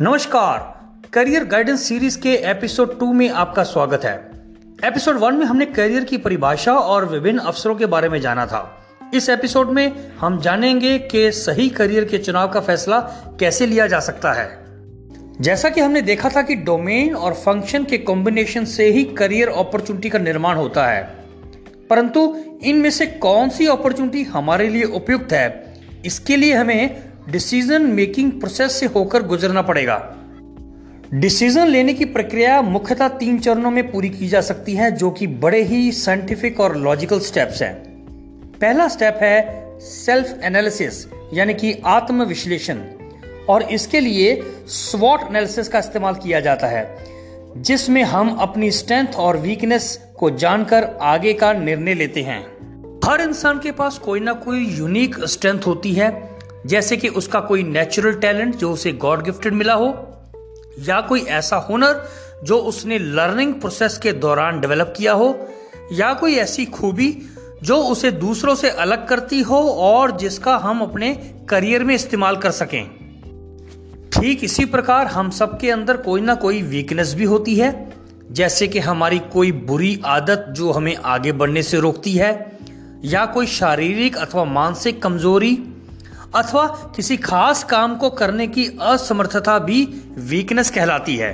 नमस्कार। Career guidance series के episode two में आपका स्वागत है। एपिसोड वन में हमने करियर की परिभाषा और विभिन्न अवसरों के बारे में जाना था। इस एपिसोड में हम जानेंगे कि सही करियर के चुनाव का फैसला कैसे लिया जा सकता है। जैसा कि हमने देखा था कि डोमेन और फ़ंक्शन के कॉम्बिनेशन से ही करियर अपॉर्चुनिटी का निर्माण होता है। परंतु इनमें से कौन सी अपॉर्चुनिटी हमारे लिए उपयुक्त है, इसके लिए हमें डिसीज़न मेकिंग प्रोसेस से होकर गुजरना पड़ेगा। डिसीज़न लेने की प्रक्रिया मुख्यतः तीन चरणों में पूरी की जा सकती है, जो कि बड़े ही साइंटिफिक और लॉजिकल स्टेप्स हैं। पहला स्टेप है सेल्फ एनालिसिस यानी कि आत्म विश्लेषण और इसके लिए स्वॉट एनालिसिस का इस्तेमाल किया जाता है, जिसमें हम अपनी स्ट्रेंथ और वीकनेस को जानकर आगे का निर्णय लेते हैं। हर इंसान के पास कोई ना कोई यूनिक स्ट्रेंथ होती है जैसे कि उसका कोई नेचुरल टैलेंट जो उसे गॉड गिफ्टेड मिला हो, या कोई ऐसा हुनर जो उसने लर्निंग प्रोसेस के दौरान डेवलप किया हो, या कोई ऐसी खूबी जो उसे दूसरों से अलग करती हो और जिसका हम अपने करियर में इस्तेमाल कर सकें। ठीक इसी प्रकार हम सबके अंदर कोई ना कोई वीकनेस भी होती है, जैसे कि हमारी कोई बुरी आदत जो हमें आगे बढ़ने से रोकती है, या कोई शारीरिक अथवा मानसिक कमज़ोरी अथवा किसी खास काम को करने की असमर्थता भी वीकनेस कहलाती है।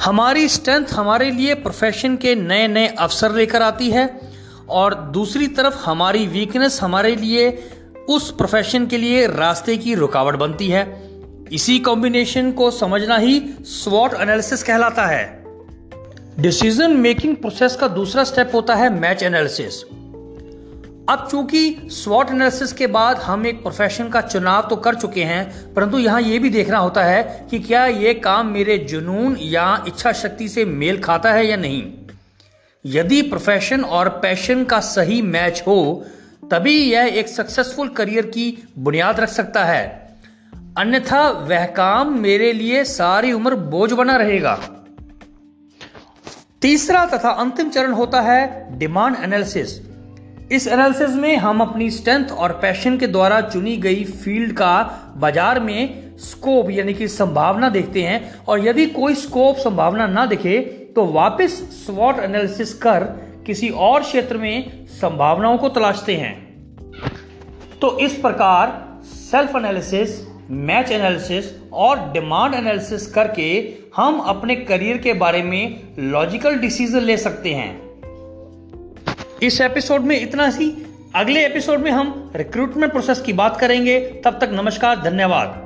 हमारी स्ट्रेंथ हमारे लिए प्रोफेशन के नए नए अवसर लेकर आती है और दूसरी तरफ़ हमारी वीकनेस हमारे लिए उस प्रोफेशन के लिए रास्ते की रुकावट बनती है। इसी कॉम्बिनेशन को समझना ही स्वॉट एनालिसिस कहलाता है। डिसीज़न मेकिंग प्रोसेस का दूसरा स्टेप होता है मैच एनालिसिस अब चूँकि स्वॉट एनालिसिस के बाद हम एक प्रोफेशन का चुनाव तो कर चुके हैं, परंतु यहाँ यह भी देखना होता है कि क्या यह काम मेरे जुनून या इच्छा शक्ति से मेल खाता है या नहीं। यदि प्रोफेशन और पैशन का सही मैच हो, तभी यह एक सक्सेसफुल करियर की बुनियाद रख सकता है। अन्यथा वह काम मेरे लिए सारी उम्र बोझ बना रहेगा। तीसरा तथा अंतिम चरण होता है डिमांड एनालिसिस इस एनालिसिस में हम अपनी स्ट्रेंथ और पैशन के द्वारा चुनी गई फ़ील्ड का बाज़ार में स्कोप यानी कि संभावना देखते हैं। और यदि कोई स्कोप संभावना ना दिखे तो वापस स्वॉट एनालिसिस कर किसी और क्षेत्र में संभावनाओं को तलाशते हैं। तो इस प्रकार सेल्फ एनालिसिस मैच एनालिसिस और डिमांड एनालिसिस करके हम अपने करियर के बारे में लॉजिकल डिसीज़न ले सकते हैं। इस एपिसोड में इतना ही। अगले एपिसोड में हम रिक्रूटमेंट प्रोसेस की बात करेंगे। तब तक नमस्कार, धन्यवाद।